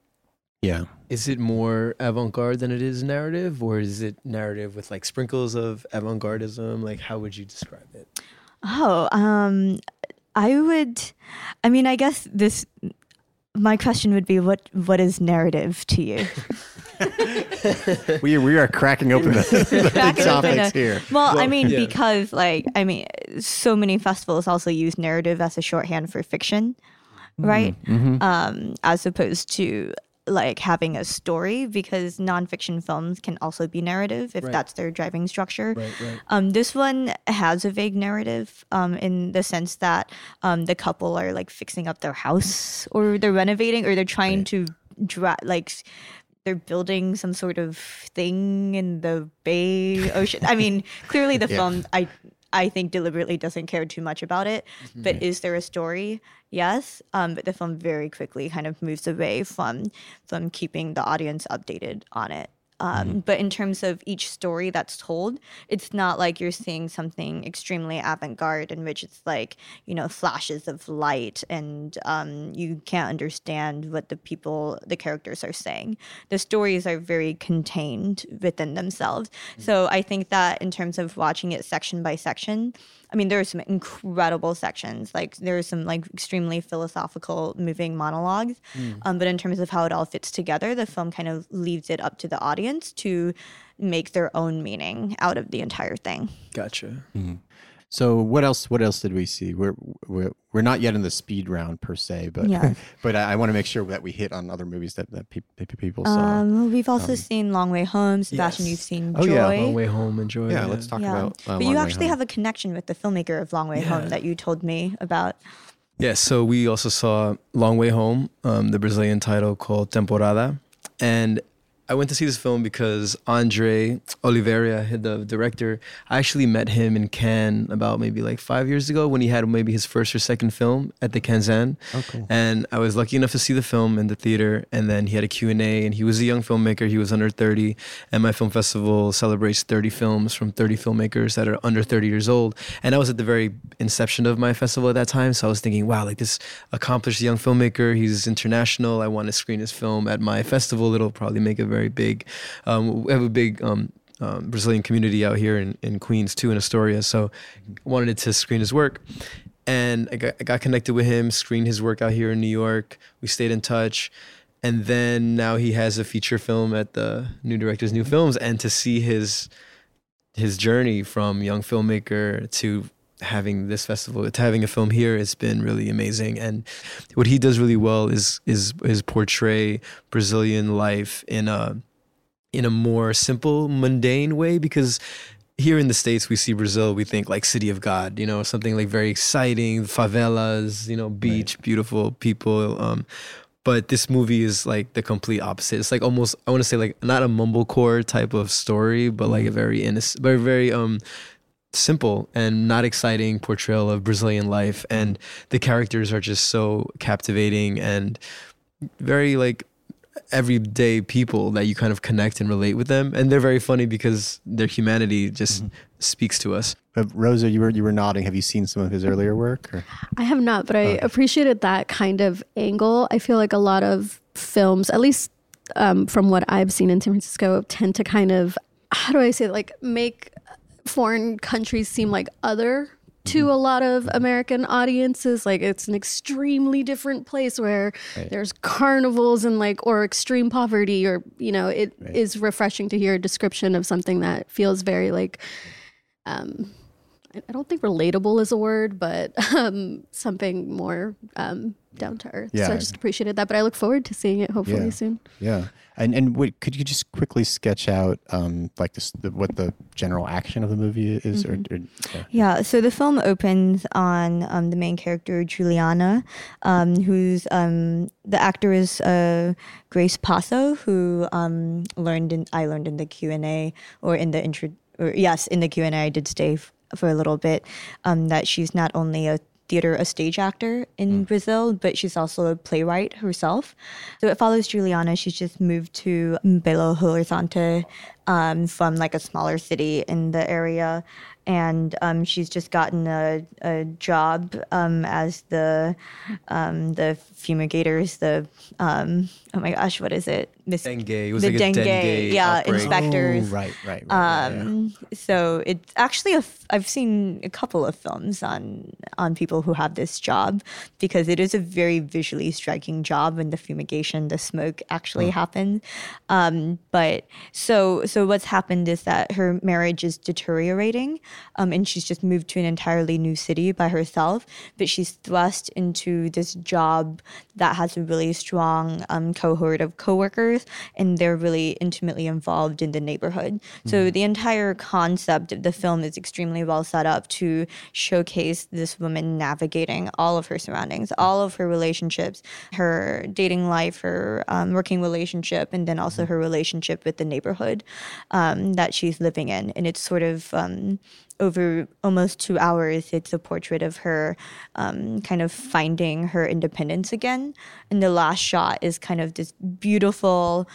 yeah, Is it more avant-garde than it is narrative, or is it narrative with like sprinkles of avant-gardism? Like, how would you describe it? Oh, um, I would. I mean, I guess this. My question would be, what what is narrative to you? we we are cracking open the, the Cracking open topics a- here. Well, I mean, yeah. because like I mean, so many festivals also use narrative as a shorthand for fiction, right? Mhm. Um, as opposed to like having a story, because nonfiction films can also be narrative if Right. that's their driving structure. Right, right. Um, this one has a vague narrative um, in the sense that um, the couple are like fixing up their house or they're renovating or they're trying to dra- like s- they're building some sort of thing in the Bay Ocean. I mean, clearly the Yeah. film I I think deliberately doesn't care too much about it. But is there a story? Yes. Um, but the film very quickly kind of moves away from from keeping the audience updated on it. Um, But in terms of each story that's told, it's not like you're seeing something extremely avant garde in which it's like, you know, flashes of light and um, you can't understand what the people, the characters are saying. The stories are very contained within themselves. So I think that in terms of watching it section by section, I mean, there are some incredible sections. Like there are some like extremely philosophical, moving monologues. Um, but in terms of how it all fits together, the film kind of leaves it up to the audience to make their own meaning out of the entire thing. Gotcha. So what else? What else did we see? We're we're, we're not yet in the speed round per se, but Yeah. but I, I want to make sure that we hit on other movies that that, peop that people saw. Um, we've also seen Long Way Home. Sebastian, Yes. you've seen Oh, yeah. Long way home. Enjoy. yeah, it. let's talk Yeah. about. Uh, but Long you Way actually Home. have a connection with the filmmaker of Long Way Yeah. Home that you told me about. Yeah, so we also saw Long Way Home, um, the Brazilian title called Temporada. And I went to see this film because Andre Oliveira, the director, I actually met him in Cannes about maybe like five years ago when he had maybe his first or second film at the Cannes. Oh, cool. And I was lucky enough to see the film in the theater. And then he had a Q&A and he was a young filmmaker. He was under 30. And my film festival celebrates 30 films from 30 filmmakers that are under 30 years old. And I was at the very inception of my festival at that time. So I was thinking, wow, like this accomplished young filmmaker. He's international. I want to screen his film at my festival. It'll probably make a very big, um, we have a big um, um, Brazilian community out here in, in Queens too, in Astoria. So wanted to screen his work and I got, I got connected with him, screened his work out here in New York. We stayed in touch. And then now he has a feature film at the New Directors New Films. And to see his his journey from young filmmaker to having this festival having a film here it's been really amazing. And what he does really well is is is portray brazilian life in a in a more simple mundane way because here in the states we see brazil we think like city of god you know something like very exciting favelas you know beach beautiful people um but this movie is like the complete opposite. It's like almost i want to say like not a mumblecore type of story but like a very innocent very very um simple and not exciting portrayal of Brazilian life and the characters are just so captivating and very like everyday people that you kind of connect and relate with them and they're very funny because their humanity just speaks to us But Rosa, you were you were nodding. Have you seen some of his earlier work? Or? I have not, but I appreciated that kind of angle. I feel like a lot of films, at least um, from what I've seen in San Francisco, tend to kind of, how do I say, it? like make foreign countries seem like other to a lot of American audiences. Like it's an extremely different place where there's carnivals and like, or extreme poverty, or, you know, it is refreshing to hear a description of something that feels very like, um, I I don't think relatable is a word, but um, something more um, down to earth. So Yeah. I just appreciated that. But I look forward to seeing it hopefully Yeah. soon. Yeah, and and wait, could you just quickly sketch out um like this the, what the general action of the movie is? Or, or yeah. Yeah, so the film opens on um, the main character Juliana, um, who's um, the actor is uh, Grace Passo, who um, learned in I learned in the Q and A or in the intro or yes, in the Q and A, I did stay f- for a little bit. Um, that she's not only a theater, a stage actor in Brazil, but she's also a playwright herself. So it follows Juliana. She's just moved to Belo Horizonte um, from like a smaller city in the area. And um, she's just gotten a, a job um, as the um, the fumigators, the um, oh my gosh, what is it? This, Dengue. It was the like a dengue, dengue yeah, outbreak. inspectors. Oh, right, right, right. yeah, yeah. Um, so it's actually a f- I've seen a couple of films on on people who have this job because it is a very visually striking job when the fumigation, the smoke actually happens. Um, but so so what's happened is that her marriage is deteriorating, um, and she's just moved to an entirely new city by herself. But she's thrust into this job that has a really strong um, cohort of coworkers, and they're really intimately involved in the neighborhood. So the entire concept of the film is extremely well set up to showcase this woman navigating all of her surroundings, all of her relationships, her dating life, her um, working relationship, and then also her relationship with the neighborhood um, that she's living in. And it's sort of um, over almost two hours, it's a portrait of her um, kind of finding her independence again. And the last shot is kind of this beautiful,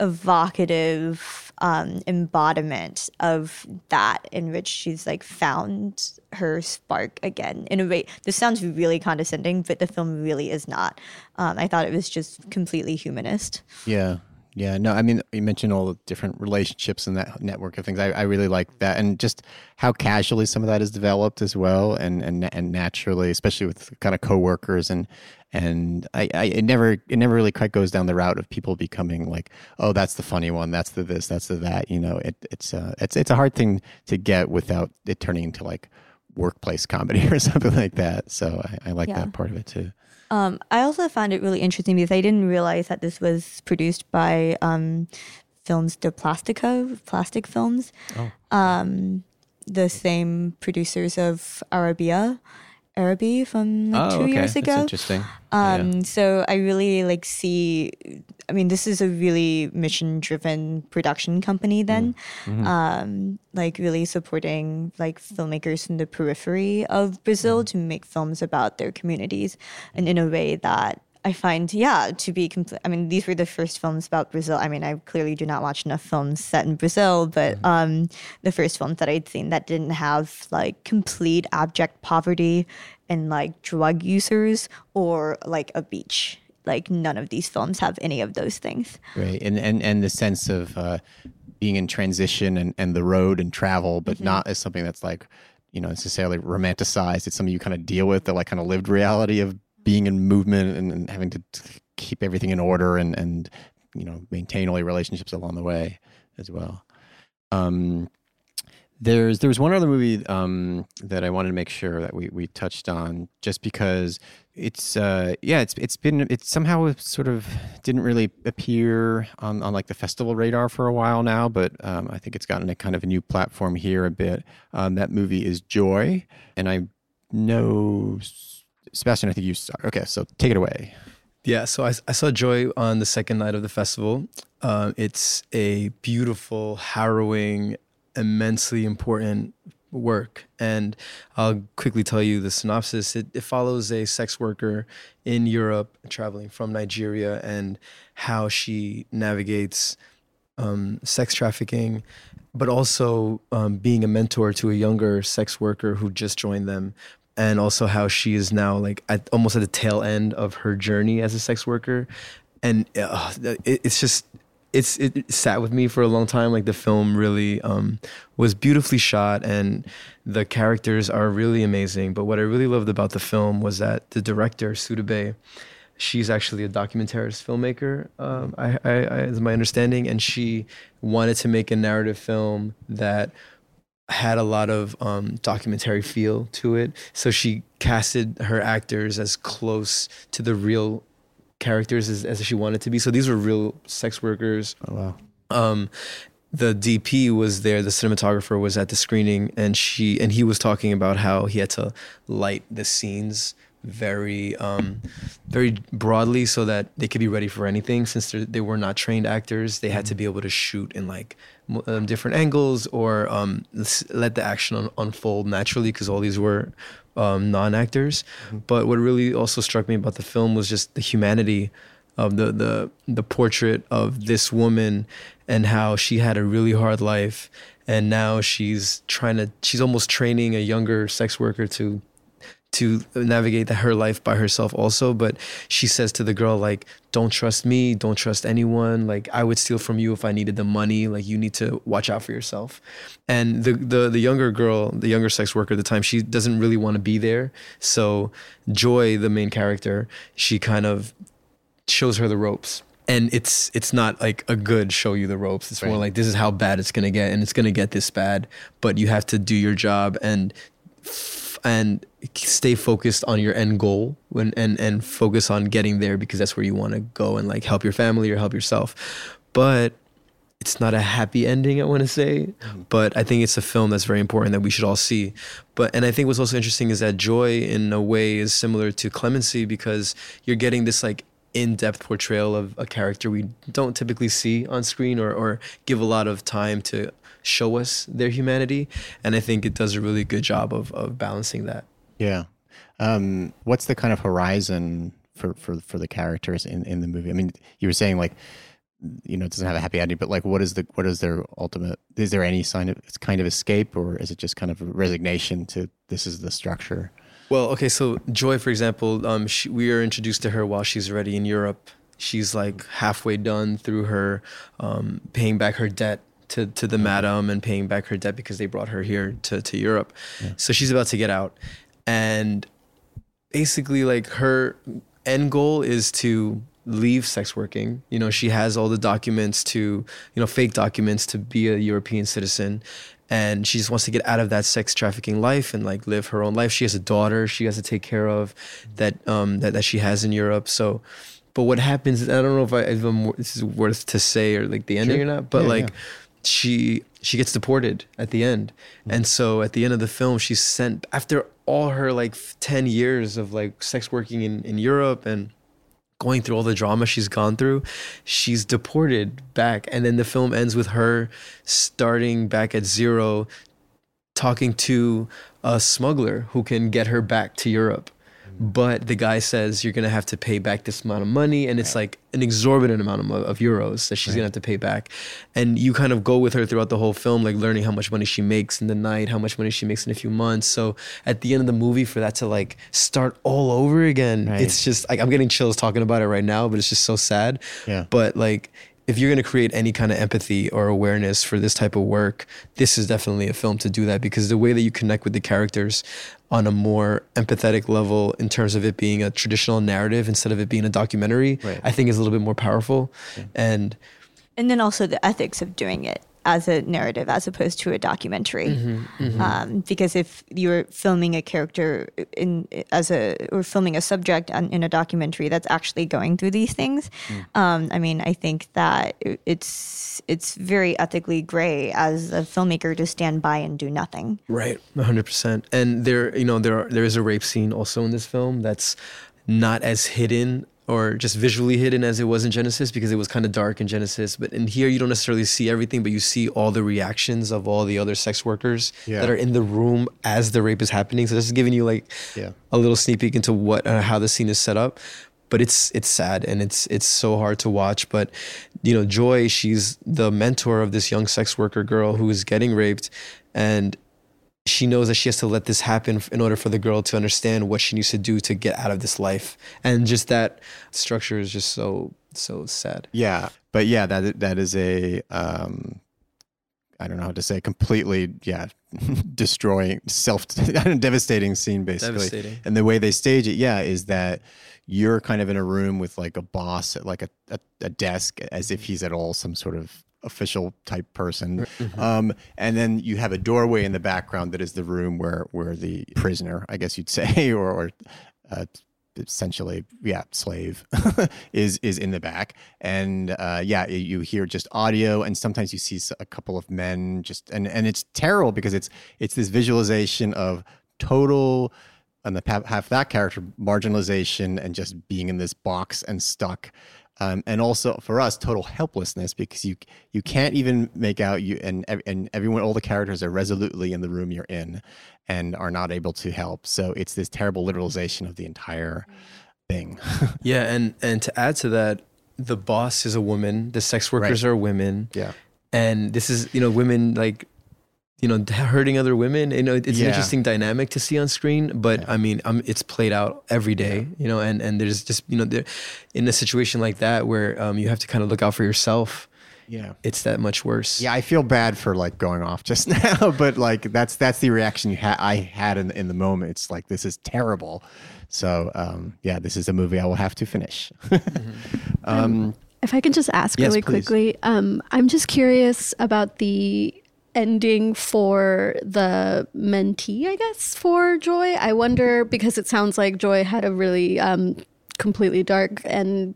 evocative um, embodiment of that, in which she's like found her spark again. In a way, this sounds really condescending, but the film really is not. Um, I thought it was just completely humanist. Yeah. Yeah. No, I mean, you mentioned all the different relationships and that network of things. I, I really like that. And just how casually some of that is developed as well. And, and, and naturally, especially with kind of coworkers and, and I, I, it never, it never really quite goes down the route of people becoming like, oh, that's the funny one. That's the this, that's the that, you know, it, it's, uh, it's, it's a hard thing to get without it turning into like workplace comedy or something like that. So I, I like Yeah. that part of it too. Um, I also found it really interesting because I didn't realize that this was produced by um, Films de Plastico, Plastic Films, um, the same producers of Arabia, Arabi from like two years Oh, That's ago. interesting. Yeah. Um, so I really like see. I mean, this is a really mission-driven production company. Then, Mm-hmm. um, like really supporting like filmmakers from the periphery of Brazil to make films about their communities, and in a way that I find, yeah, to be complete. I mean, these were the first films about Brazil. I mean, I clearly do not watch enough films set in Brazil, but um, the first films that I'd seen that didn't have like complete abject poverty and like drug users or like a beach. Like none of these films have any of those things. Right. And and and the sense of uh, being in transition and, and the road and travel, but not as something that's like, you know, necessarily romanticized. It's something you kind of deal with, the like kind of lived reality of being in movement and, and having to keep everything in order and and you know maintain all your relationships along the way as well. Um, there's there was one other movie um, that I wanted to make sure that we, we touched on just because it's uh, yeah it's it's been it's somehow sort of didn't really appear on, on like the festival radar for a while now but um, I think it's gotten a kind of a new platform here a bit um, that movie is Joy and I know Sebastian I think you start okay so take it away Yeah, so I, I saw Joy on the second night of the festival. Um, it's a beautiful, harrowing, immensely important work. And I'll quickly tell you the synopsis. It, it follows a sex worker in Europe traveling from Nigeria and how she navigates um, sex trafficking, but also um, being a mentor to a younger sex worker who just joined them. And also how she is now like at almost at the tail end of her journey as a sex worker, and uh, it, it's just it's it sat with me for a long time. Like the film really um, was beautifully shot, and the characters are really amazing. But what I really loved about the film was that the director Sudabeh, she's actually a documentarist filmmaker. Um, I, I, I, is my understanding, and she wanted to make a narrative film that had a lot of um, documentary feel to it. So she casted her actors as close to the real characters as, as she wanted to be. So these were real sex workers. oh wow Um, the DP was there, the cinematographer was at the screening, and she and he was talking about how he had to light the scenes very um, very broadly so that they could be ready for anything since they're- were not trained actors they had to be able to shoot in like um, different angles or um, let the action un- unfold naturally because all these were um, non-actors. But what really also struck me about the film was just the humanity of the the the portrait of this woman and how she had a really hard life. And now she's trying to she's almost training a younger sex worker to to navigate that her life by herself also but she says to the girl like don't trust me don't trust anyone like i would steal from you if i needed the money like you need to watch out for yourself. And the the, the younger girl the younger sex worker at the time she doesn't really want to be there. So joy the main character she kind of shows her the ropes. And it's it's not like a good show you the ropes. It's more like this is how bad it's going to get and it's going to get this bad but you have to do your job and and stay focused on your end goal when and and focus on getting there because that's where you want to go and like help your family or help yourself. But it's not a happy ending i want to say mm-hmm. but i think it's a film that's very important that we should all see. But and i think what's also interesting is that joy in a way is similar to clemency because you're getting this like in-depth portrayal of a character we don't typically see on screen or, or give a lot of time to show us their humanity. And i think it does a really good job of, of balancing that Yeah. Um, what's the kind of horizon for, for, for the characters in, in the movie? I mean, you were saying like, you know, it doesn't have a happy ending, but like, what is the, what is their ultimate, is there any sign of, it's kind of escape or is it just kind of resignation to this is the structure? Well, okay, so Joy, for example, um, she, we are introduced to her while she's already in Europe. She's like halfway done through her um, paying back her debt to, to the madam and paying back her debt because they brought her here to, to Europe. So she's about to get out. And basically, like her end goal is to leave sex working. You know, she has all the documents to, you know, fake documents to be a European citizen. And she just wants to get out of that sex trafficking life and like live her own life. She has a daughter she has to take care of that um that, that she has in Europe. So but what happens I don't know if I if I'm, this is worth to say or like the ending Sure. or not, but Yeah, like yeah. she she gets deported at the end and so at the end of the film she's sent after all her like 10 years of like sex working in, in europe and going through all the drama she's gone through she's deported back and then the film ends with her starting back at zero talking to a smuggler who can get her back to Europe. But the guy says you're gonna have to pay back this amount of money, and it's like an exorbitant amount of, of euros that she's gonna have to pay back. And you kind of go with her throughout the whole film, like learning how much money she makes in the night, how much money she makes in a few months. So at the end of the movie, for that to like start all over again, Right. it's just like I'm getting chills talking about it right now, but it's just so sad. Yeah. But like if you're going to create any kind of empathy or awareness for this type of work, this is definitely a film to do that because the way that you connect with the characters on a more empathetic level in terms of it being a traditional narrative instead of it being a documentary, Right. I think is a little bit more powerful. And and then also the ethics of doing it as a narrative as opposed to a documentary. Mm-hmm, Um, because if you're filming a character in as a or filming a subject on, in a documentary that's actually going through these things um, i mean i think that it's it's very ethically gray as a filmmaker to stand by and do nothing. Right, hundred percent. And there, you know, there are, there is a rape scene also in this film that's not as hidden or just visually hidden as it was in Genesis because it was kind of dark in Genesis. But in here, you don't necessarily see everything, but you see all the reactions of all the other sex workers Yeah. that are in the room as the rape is happening. So this is giving you like Yeah. a little sneak peek into what uh, how the scene is set up. But it's it's sad and it's it's so hard to watch. But you know, Joy, she's the mentor of this young sex worker girl who is getting raped, and she knows that she has to let this happen in order for the girl to understand what she needs to do to get out of this life. And just that structure is just so so sad. Yeah, but yeah, that that is a um, I don't know how to say completely yeah destroying self devastating scene basically. Devastating. And the way they stage it, yeah, is that you're kind of in a room with like a boss at like a, a, a desk as if he's at all some sort of official type person. Um, and then you have a doorway in the background that is the room where where the prisoner, I guess you'd say, or, or uh, essentially yeah slave is is in the back and uh yeah you- you hear just audio and sometimes you see a couple of men just and and it's terrible because it's it's this visualization of total and the half that character marginalization and just being in this box and stuck. Um, and also for us, total helplessness because you you can't even make out you and and everyone, all the characters are resolutely in the room you're in, and are not able to help. So it's this terrible literalization of the entire thing. Yeah, and and to add to that, the boss is a woman. The sex workers Right. are women, yeah, and this is you know women like you know hurting other women. You know, it's an interesting dynamic to see on screen. But I mean, um, it's played out every day. You know, and and there's just you know there, in a situation like that where um, you have to kind of look out for yourself. yeah. It's that much worse. Yeah, I feel bad for like going off just now, but like that's that's the reaction you had I had in in the moment. It's like this is terrible. So um, yeah, this is a movie I will have to finish. um, If I can just ask Yes, really please. quickly, um, I'm just curious about the ending for the mentee, I guess, for Joy. I wonder because it sounds like Joy had a really um, completely dark and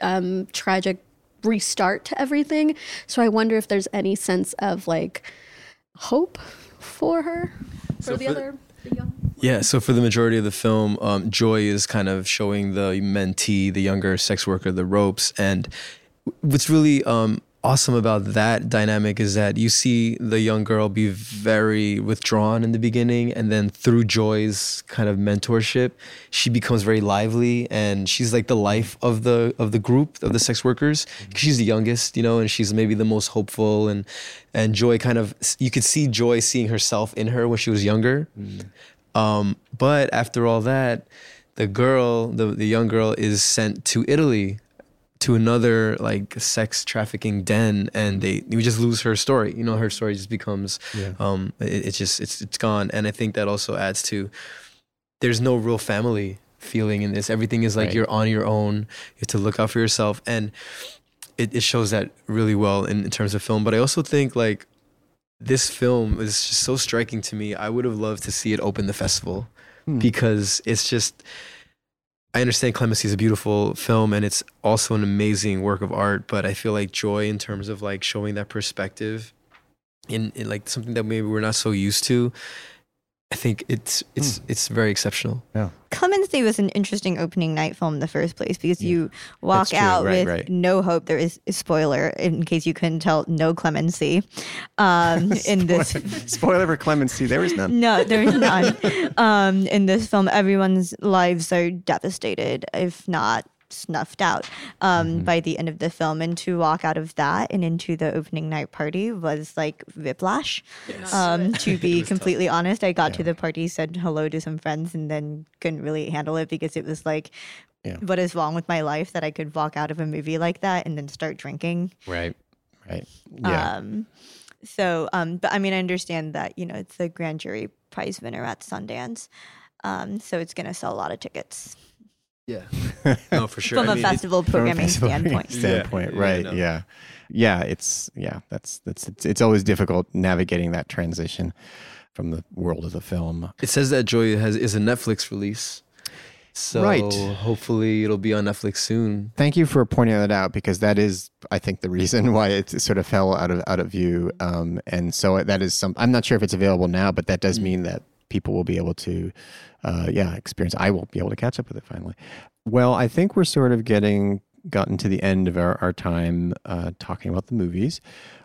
um, tragic restart to everything. So I wonder if there's any sense of like hope for her, for So the for- other. The young Yeah, so for the majority of the film, um, Joy is kind of showing the mentee, the younger sex worker, the ropes. And what's really um, awesome about that dynamic is that you see the young girl be very withdrawn in the beginning. And then through Joy's kind of mentorship, she becomes very lively and she's like the life of the of the group of the sex workers. She's the youngest, you know, and she's maybe the most hopeful and and Joy kind of you could see Joy seeing herself in her when she was younger. Um, but after all that, the girl, the, the young girl, is sent to Italy to another like sex trafficking den, and they we just lose her story. You know, her story just becomes, um, it, it's just it's it's gone. And I think that also adds to there's no real family feeling in this. Everything is like Right. you're on your own. You have to look out for yourself, and it, it shows that really well in, in terms of film. But I also think like this film is just so striking to me. I would have loved to see it open the festival Hmm. because it's just. I understand Clemency is a beautiful film and it's also an amazing work of art, but I feel like Joy, in terms of like showing that perspective, in, in like something that maybe we're not so used to, I think it's it's Hmm. it's very exceptional. Clemency was an interesting opening night film in the first place because you walk out Right, with right. no hope. There is a spoiler in case you couldn't tell, no clemency um, in this. spoiler for Clemency, there is none. No, there's none. um, in this film, everyone's lives are devastated, if not snuffed out um, Mm-hmm. by the end of the film. And to walk out of that and into the opening night party was like whiplash. Um, to be completely honest, I got to the party, said hello to some friends, and then couldn't really handle it because it was like, Yeah. what is wrong with my life that I could walk out of a movie like that and then start drinking? Right, right, yeah. Um, so, um, but I mean, I understand that you know it's the grand jury prize winner at Sundance, um, so it's going to sell a lot of tickets Yeah, no, for sure. from I a mean, it- festival From a programming festival standpoint. standpoint, Yeah, right? no. Yeah, yeah. It's yeah. That's that's it's, it's always difficult navigating that transition from the world of the film. It says that Joy has is a Netflix release. So Right. hopefully it'll be on Netflix soon. Thank you for pointing that out because that is, I think, the reason why it sort of fell out of out of view. Um, and so that is some. I'm not sure if it's available now, but that does mean that people will be able to, uh, yeah, experience. I will be able to catch up with it finally. Well, I think we're sort of getting gotten to the end of our, our time uh, talking about the movies.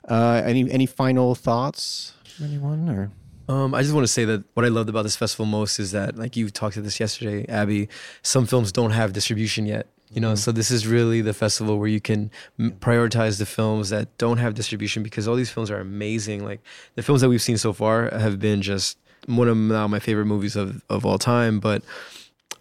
Uh, any any final thoughts, anyone? Or Um, I just want to say that what I loved about this festival most is that, like you talked to this yesterday, Abby, some films don't have distribution yet. You know, so this is really the festival where you can m- prioritize the films that don't have distribution because all these films are amazing. Like the films that we've seen so far have been just one of now my favorite movies of, of all time, but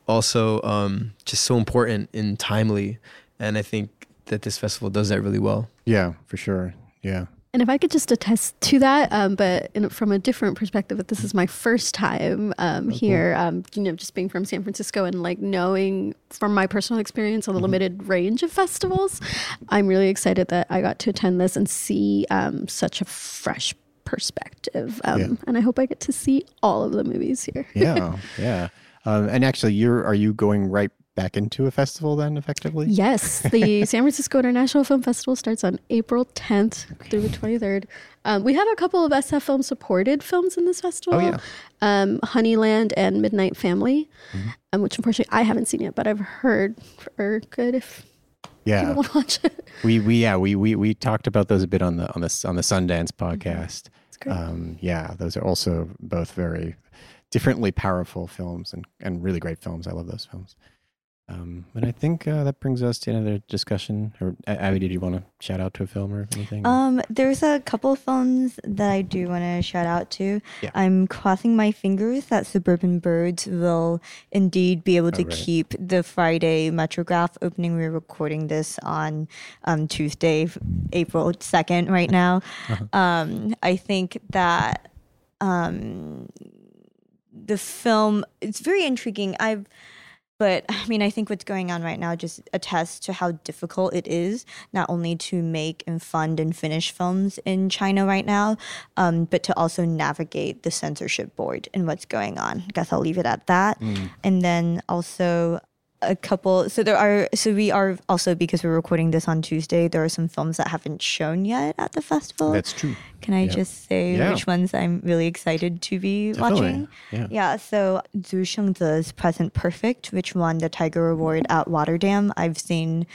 also um, just so important and timely. And I think that this festival does that really well. yeah, for sure. Yeah. And if I could just attest to that, um, but in, from a different perspective, that this is my first time um, here, um, you know, just being from San Francisco and like knowing from my personal experience a limited range of festivals, I'm really excited that I got to attend this and see um, such a fresh perspective. Um, Yeah. And I hope I get to see all of the movies here. yeah, yeah. Um, and actually, you're are you going right back into a festival then, effectively? Yes, the San Francisco International Film Festival starts on April 10th through the 23rd. Um, we have a couple of SF Film supported films in this festival. Oh, yeah. Um, Honeyland and Midnight Family, um, which unfortunately I haven't seen yet, but I've heard are good if Yeah. people want to watch it. We we yeah we we we talked about those a bit on the on the on the Sundance podcast. Um, yeah, those are also both very differently powerful films and and really great films. I love those films. Um, and I think uh, that brings us to another discussion. Or Abby, did you want to shout out to a film or anything? Um, there's a couple of films that I do want to shout out to. Yeah. I'm crossing my fingers that Suburban Birds will indeed be able to right. keep the Friday Metrograph opening. We're recording this on um, Tuesday, April 2nd, right now. Um, I think that um, the film it's very intriguing. I've but I mean, I think what's going on right now just attests to how difficult it is not only to make and fund and finish films in China right now, um, but to also navigate the censorship board and what's going on. I guess I'll leave it at that. And then also a couple. So there are. So we are also because we're recording this on Tuesday. There are some films that haven't shown yet at the festival. That's true. Can I Yeah. just say Yeah. which ones I'm really excited to be Definitely. watching? Yeah. Yeah, so Zhu Shengze's Present Perfect, which won the Tiger Award at Rotterdam. I've seen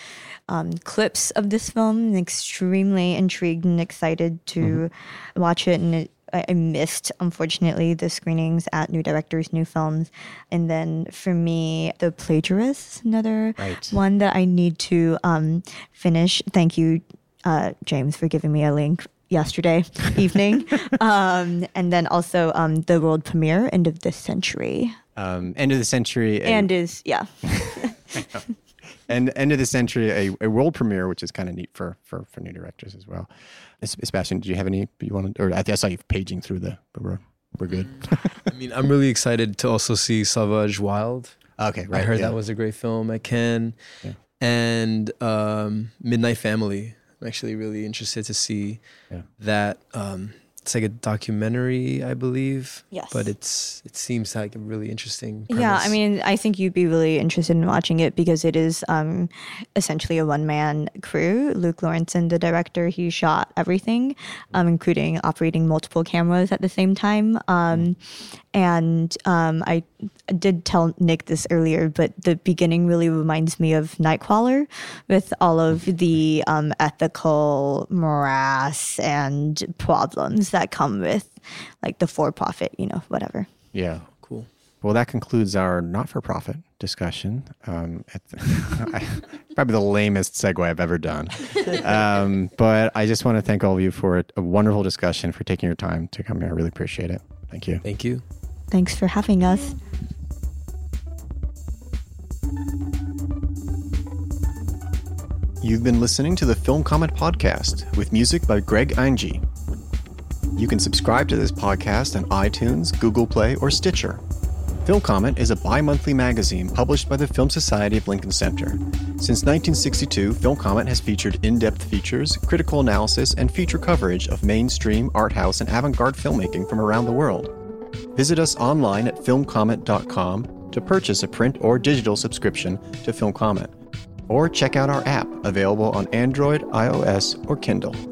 um, clips of this film and extremely intrigued and excited to Mm-hmm. watch it. And it, I missed, unfortunately, the screenings at New Directors, New Films. And then for me, The Plagiarist, another Right. one that I need to um, finish. Thank you, uh, James, for giving me a link yesterday evening. um, and then also um, the world premiere, End of the Century. Um, end of the century. a- And is, yeah. and end of the century, a, a world premiere, which is kind of neat for, for for new directors as well. Es- Sebastian, did you have any you wanted? Or I, I saw you paging through the, but we're we're good. I mean, I'm really excited to also see Savage Wild. okay, right. I heard yeah. that was a great film. I can. Yeah. And um, Midnight Family. I'm actually really interested to see Yeah. that. Um, it's like a documentary, I believe. Yes. But it's it seems like a really interesting. Yeah, I mean, I think you'd be really interested in watching it because it is um, essentially a one man crew. Luke Lorentzen, the director, he shot everything, um, including operating multiple cameras at the same time. Um, and um, I did tell Nick this earlier, but the beginning really reminds me of Nightcrawler with all of the um, ethical morass and problems that come with like the for profit, you know, whatever. Yeah. cool. Well, that concludes our not-for-profit discussion. Um, at the, probably the lamest segue I've ever done. Um, but I just want to thank all of you for a, a wonderful discussion, for taking your time to come here. I really appreciate it. Thank you. Thank you. Thanks for having us. You've been listening to the Film Comment Podcast with music by Greg Einge. You can subscribe to this podcast on iTunes, Google Play, or Stitcher. Film Comment is a bi monthly magazine published by the Film Society of Lincoln Center. Since 1962, Film Comment has featured in depth features, critical analysis, and feature coverage of mainstream, art house, and avant garde filmmaking from around the world. Visit us online at filmcomment.com to purchase a print or digital subscription to Film Comment or check out our app available on Android, iOS, or Kindle.